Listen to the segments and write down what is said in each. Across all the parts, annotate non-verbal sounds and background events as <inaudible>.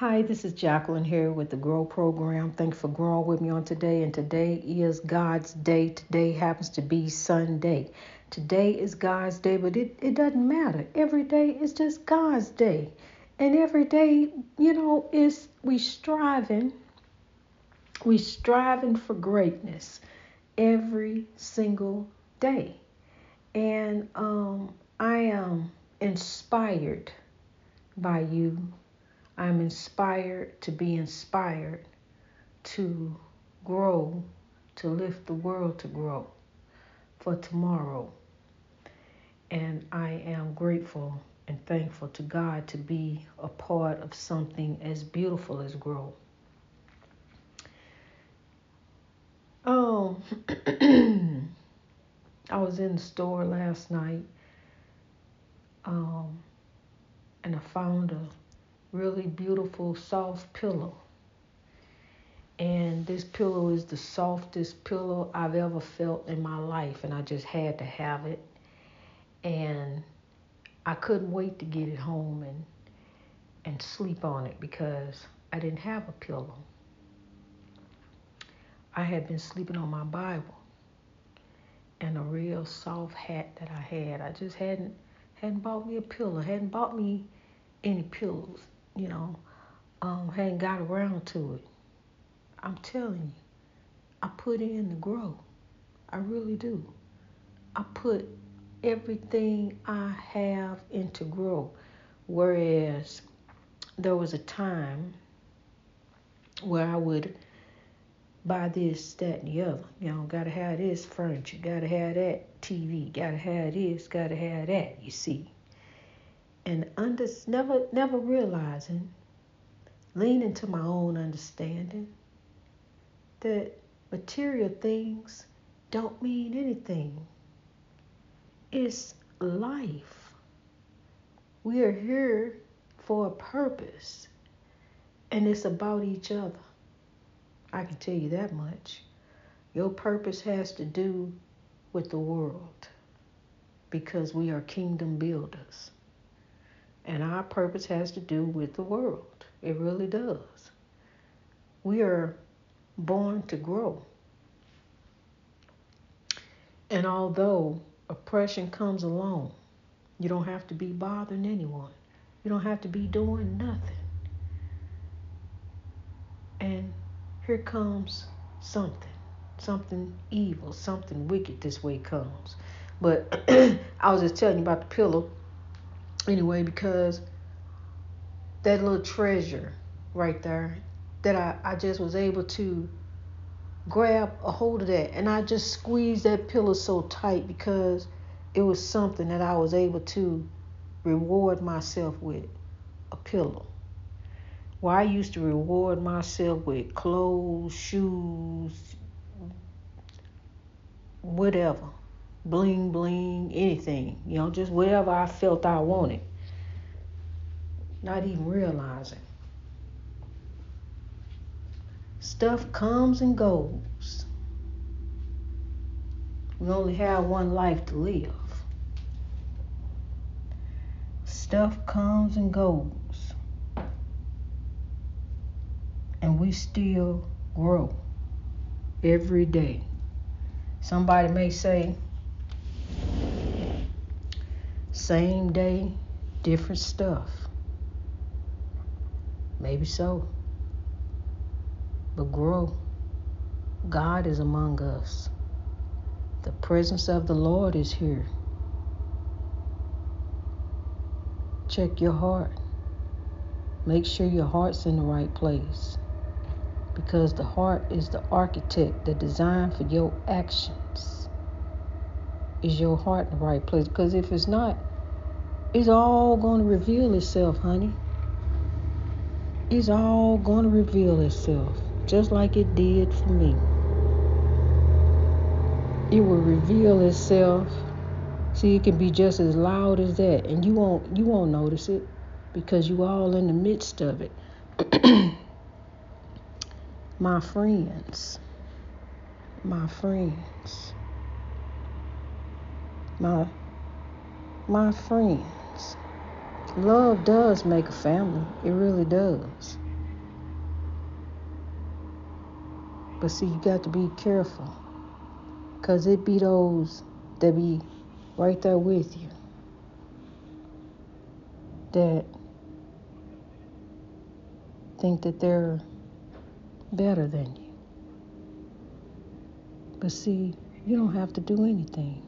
Hi, this is Jacqueline here with the Grow Program. Thanks for growing with me on today. And today is God's day. Today happens to be Sunday. Today is God's day, but it, it doesn't matter. Every day is just God's day. And every day, you know, is we striving, we striving for greatness every single day. And um, I am inspired by you I'm inspired to be inspired to grow, to lift the world to grow for tomorrow. And I am grateful and thankful to God to be a part of something as beautiful as grow. Oh, <clears throat> I was in the store last night um, and I found a really beautiful soft pillow. And this pillow is the softest pillow I've ever felt in my life, and I just had to have it. And I couldn't wait to get it home and and sleep on it because I didn't have a pillow. I had been sleeping on my Bible and a real soft hat that I had. I just hadn't hadn't bought me a pillow, hadn't bought me any pillows you know, um, hadn't got around to it. I'm telling you, I put in the grow. I really do. I put everything I have into grow. Whereas there was a time where I would buy this, that, and the other. You know, gotta have this furniture, gotta have that TV, gotta have this, gotta have that, you see and under, never never realizing, leaning to my own understanding that material things don't mean anything. It's life. We are here for a purpose, and it's about each other. I can tell you that much. Your purpose has to do with the world because we are kingdom builders. And our purpose has to do with the world. It really does. We are born to grow. And although oppression comes along, you don't have to be bothering anyone. You don't have to be doing nothing. And here comes something, something evil, something wicked this way comes. But <clears throat> I was just telling you about the pillow anyway because that little treasure right there that I, I just was able to grab a hold of that and I just squeezed that pillow so tight because it was something that I was able to reward myself with a pillow. Well, I used to reward myself with clothes, shoes, whatever bling bling, anything, you know, just whatever I felt I wanted. Not even realizing. Stuff comes and goes. We only have one life to live. Stuff comes and goes. And we still grow every day. Somebody may say, same day, different stuff. Maybe so. But grow. God is among us. The presence of the Lord is here. Check your heart. Make sure your heart's in the right place. Because the heart is the architect, the design for your actions. Is your heart in the right place? Because if it's not, it's all going to reveal itself, honey. It's all going to reveal itself, just like it did for me. It will reveal itself. See, it can be just as loud as that, and you won't you won't notice it because you all in the midst of it. <clears throat> my friends, my friends, my my friends. Love does make a family, it really does. But see, you got to be careful because it be those that be right there with you that think that they're better than you. But see, you don't have to do anything.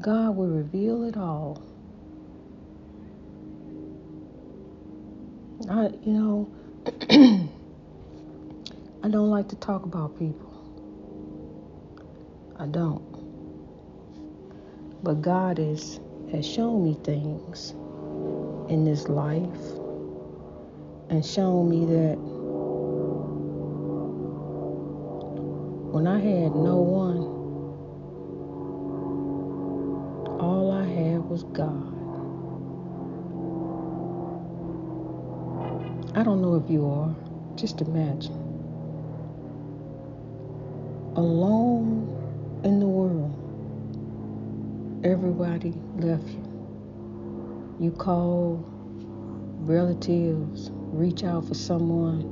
God will reveal it all I, you know, <clears throat> I don't like to talk about people. I don't. But God is, has shown me things in this life and shown me that when I had no one, all I had was God. I don't know if you are. Just imagine. Alone in the world, everybody left you. You call relatives, reach out for someone.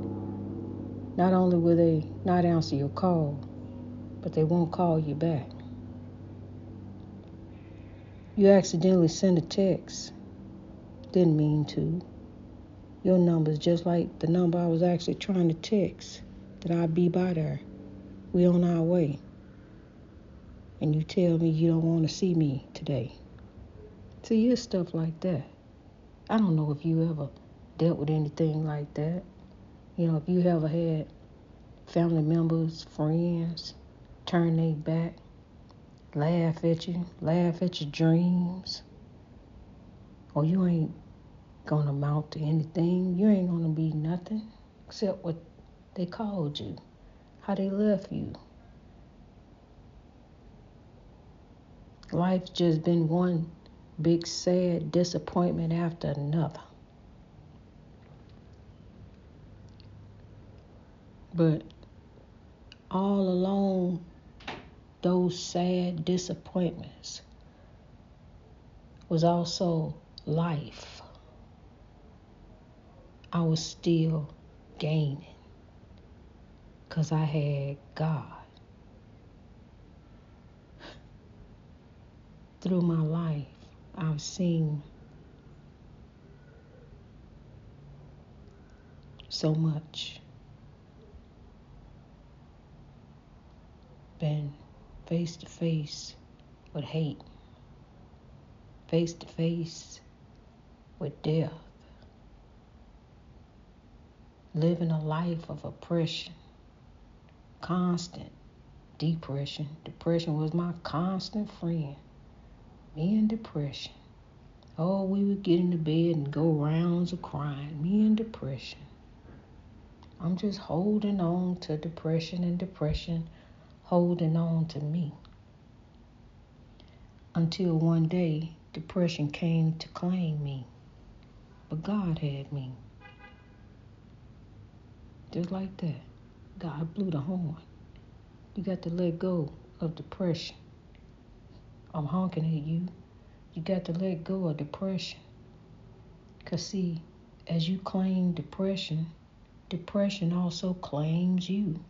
Not only will they not answer your call, but they won't call you back. You accidentally send a text, didn't mean to. Your number's just like the number I was actually trying to text, that I'll be by there. We on our way. And you tell me you don't want to see me today. See, it's stuff like that. I don't know if you ever dealt with anything like that. You know, if you ever had family members, friends, turn their back, laugh at you, laugh at your dreams, or you ain't gonna amount to anything. You ain't gonna be nothing except what they called you, how they left you. Life's just been one big sad disappointment after another. But all along those sad disappointments was also life. I was still gaining because I had God. Through my life, I've seen so much. Been face to face with hate, face to face with death, living a life of oppression, constant depression. Depression was my constant friend. Me and depression. Oh, we would get into bed and go rounds of crying. Me and depression. I'm just holding on to depression and depression holding on to me. Until one day, depression came to claim me. But God had me. Just like that. God blew the horn. You got to let go of depression. I'm honking at you. You got to let go of depression. Because, see, as you claim depression, depression also claims you.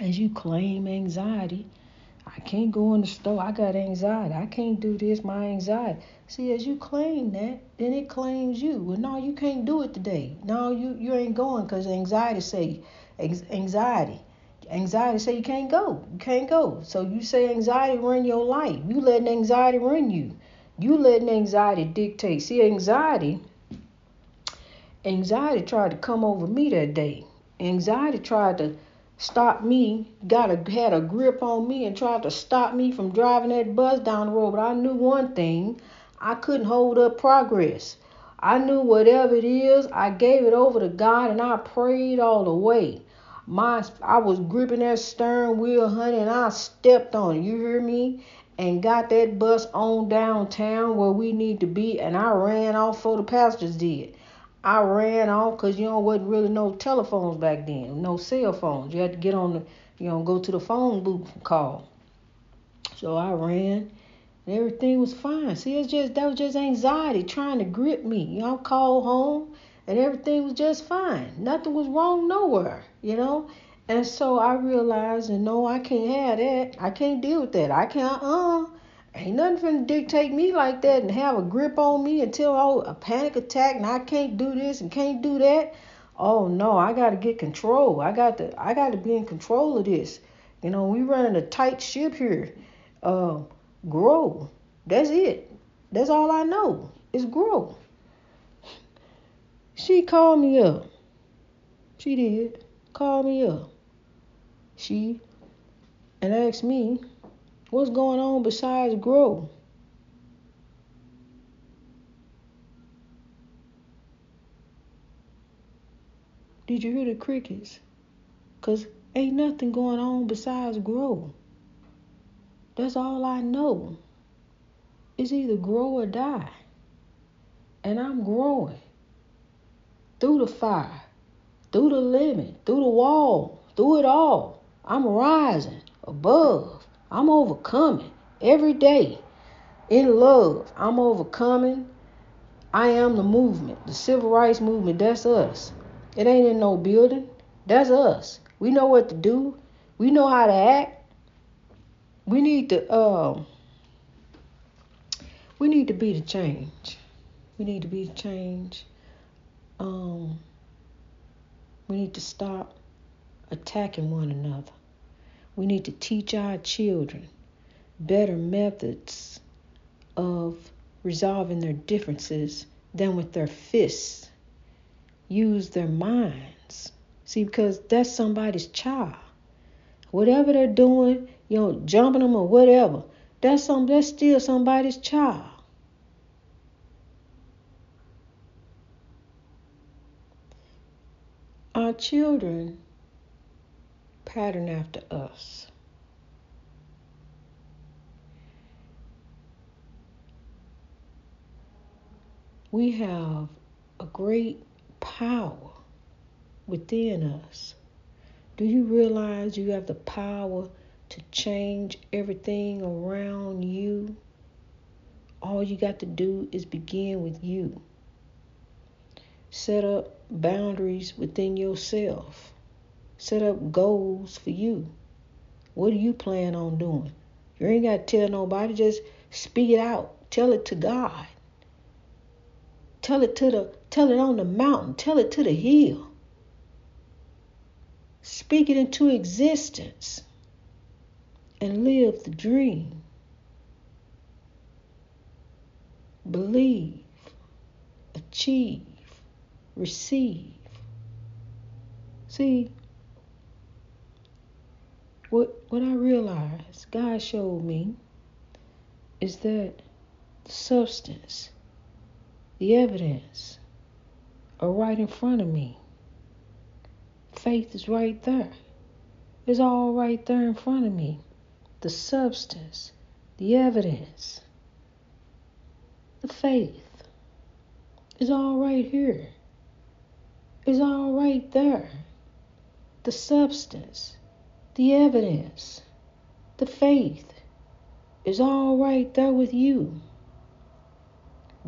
As you claim anxiety, I can't go in the store. I got anxiety. I can't do this. My anxiety. See, as you claim that, then it claims you. Well, no, you can't do it today. No, you you ain't going because anxiety say anxiety. Anxiety say you can't go. You can't go. So you say anxiety run your life. You letting anxiety run you. You letting anxiety dictate. See, anxiety. Anxiety tried to come over me that day. Anxiety tried to stopped me, got a had a grip on me and tried to stop me from driving that bus down the road. But I knew one thing, I couldn't hold up progress. I knew whatever it is, I gave it over to God and I prayed all the way. My I was gripping that stern wheel, honey, and I stepped on it. You hear me? And got that bus on downtown where we need to be, and I ran off before the passengers did. I ran off because you know wasn't really no telephones back then, no cell phones. You had to get on the, you know, go to the phone booth and call. So I ran, and everything was fine. See, it's just that was just anxiety trying to grip me. You know, I called home, and everything was just fine. Nothing was wrong nowhere. You know, And so I realized, and no, I can't have that. I can't deal with that. I can't, uh, ain't nothing finna dictate me like that and have a grip on me until oh, a panic attack and I can't do this and can't do that. Oh no, I got to get control. I got to, I got to be in control of this. You know, we running a tight ship here. Uh, grow. That's it. That's all I know is grow. She called me up. She did. Call me up. She and asked me what's going on besides grow. Did you hear the crickets? Cause ain't nothing going on besides grow. That's all I know. It's either grow or die. And I'm growing through the fire, through the limit, through the wall, through it all. I'm rising above. I'm overcoming every day in love. I'm overcoming. I am the movement, the civil rights movement. That's us. It ain't in no building. That's us. We know what to do. We know how to act. We need to um we need to be the change. We need to be the change. Um we need to stop attacking one another. We need to teach our children better methods of resolving their differences than with their fists. Use their minds. See, because that's somebody's child. Whatever they're doing, you know, jumping them or whatever, that's some that's still somebody's child. Our children pattern after us. We have a great power within us. Do you realize you have the power to change everything around you? All you got to do is begin with you. Set up boundaries within yourself. Set up goals for you. What do you plan on doing? You ain't got to tell nobody, just speak it out. Tell it to God. Tell it to the tell it on the mountain. Tell it to the hill. Speak it into existence and live the dream. Believe, achieve, receive. See, what what I realized, God showed me, is that the substance, the evidence, are right in front of me. Faith is right there. It's all right there in front of me. The substance, the evidence, the faith is all right here. It's all right there. The substance, the evidence, the faith is all right there with you.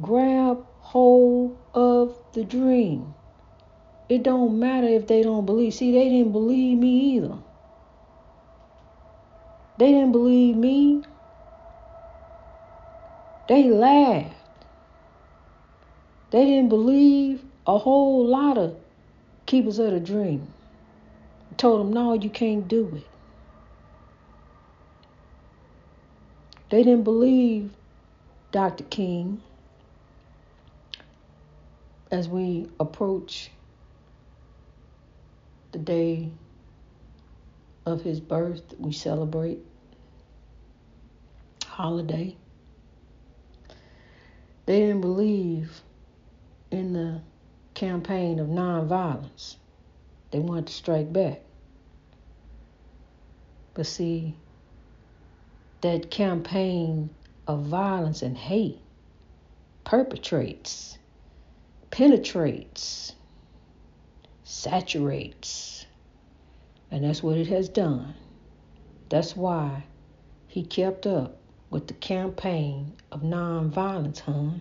Grab hold of the dream. It don't matter if they don't believe. See, they didn't believe me either. They didn't believe me. They laughed. They didn't believe a whole lot of keepers of the dream told them, no, you can't do it. They didn't believe Dr. King as we approach the day of his birth, we celebrate holiday. They didn't believe in the campaign of nonviolence. They wanted to strike back. But see, that campaign of violence and hate perpetrates, penetrates, saturates. And that's what it has done. That's why he kept up with the campaign of nonviolence, huh?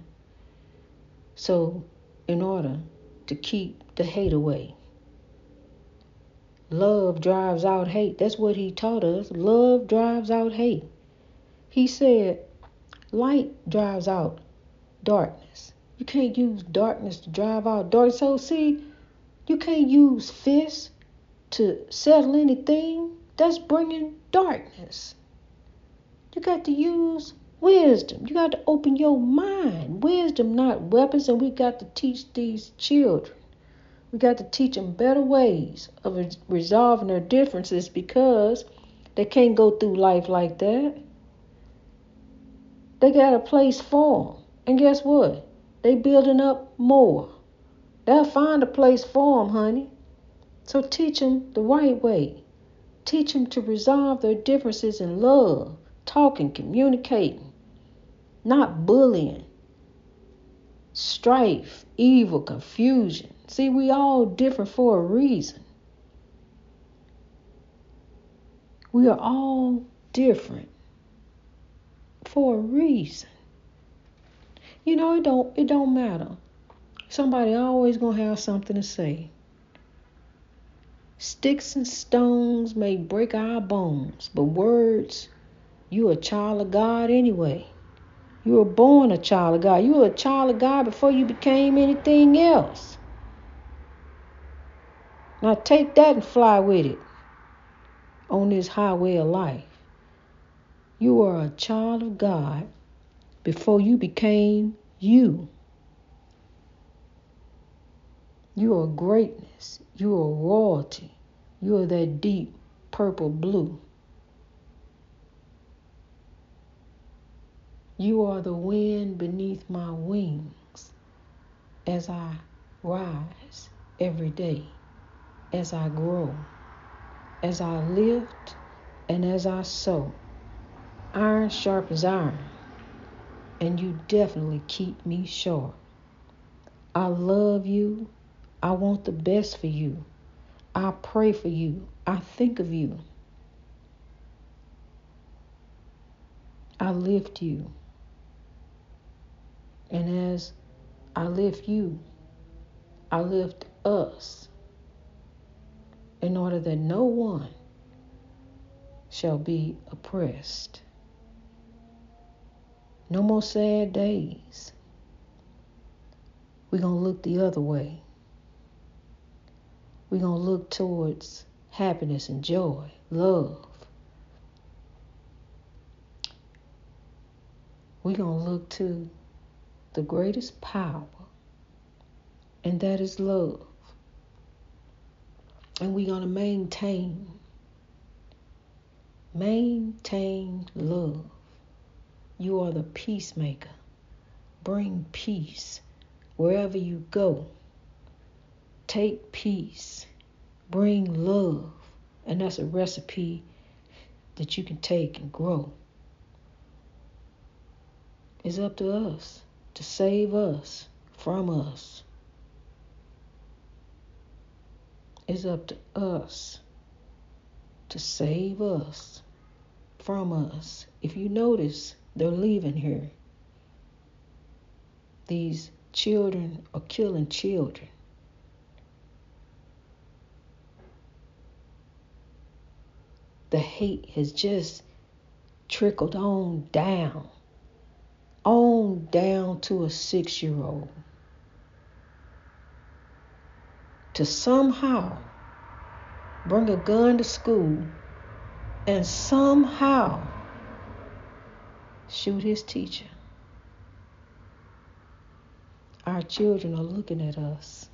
So, in order to keep the hate away, love drives out hate. That's what he taught us. Love drives out hate. He said, light drives out darkness. You can't use darkness to drive out darkness. So, see, you can't use fists to settle anything. That's bringing darkness. You got to use wisdom. You got to open your mind. Wisdom, not weapons. And we got to teach these children. We got to teach them better ways of resolving their differences because they can't go through life like that. They got a place for them. And guess what? They building up more. They'll find a place for them, honey. So teach them the right way. Teach them to resolve their differences in love, talking, communicating, not bullying, strife, evil, confusion. See, we all different for a reason. We are all different for a reason. You know, it don't it don't matter. Somebody always gonna have something to say. Sticks and stones may break our bones, but words, you a child of God anyway. You were born a child of God. You were a child of God before you became anything else. Now take that and fly with it on this highway of life. You are a child of God before you became you. You are greatness. You are royalty. You are that deep purple blue. You are the wind beneath my wings as I rise every day as I grow, as I lift, and as I sow. Iron sharpens iron, and you definitely keep me sharp. I love you. I want the best for you. I pray for you. I think of you. I lift you. And as I lift you, I lift us in order that no one shall be oppressed. No more sad days. We're going to look the other way. We're going to look towards happiness and joy, love. We're going to look to the greatest power, and that is love. And we're going to maintain maintain love. You are the peacemaker. Bring peace wherever you go. Take peace. Bring love. And that's a recipe that you can take and grow. It's up to us to save us from us It's up to us to save us from us. If you notice, they're leaving here. These children are killing children. The hate has just trickled on down, on down to a six year old. to somehow bring a gun to school and somehow shoot his teacher. Our children are looking at us.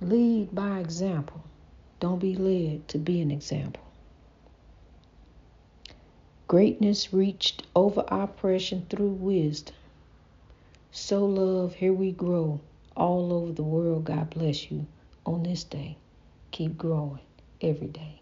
Lead by example. Don't be led to be an example. Greatness reached over oppression through wisdom. Sow love, here we grow all over the world. God bless you on this day. Keep growing every day.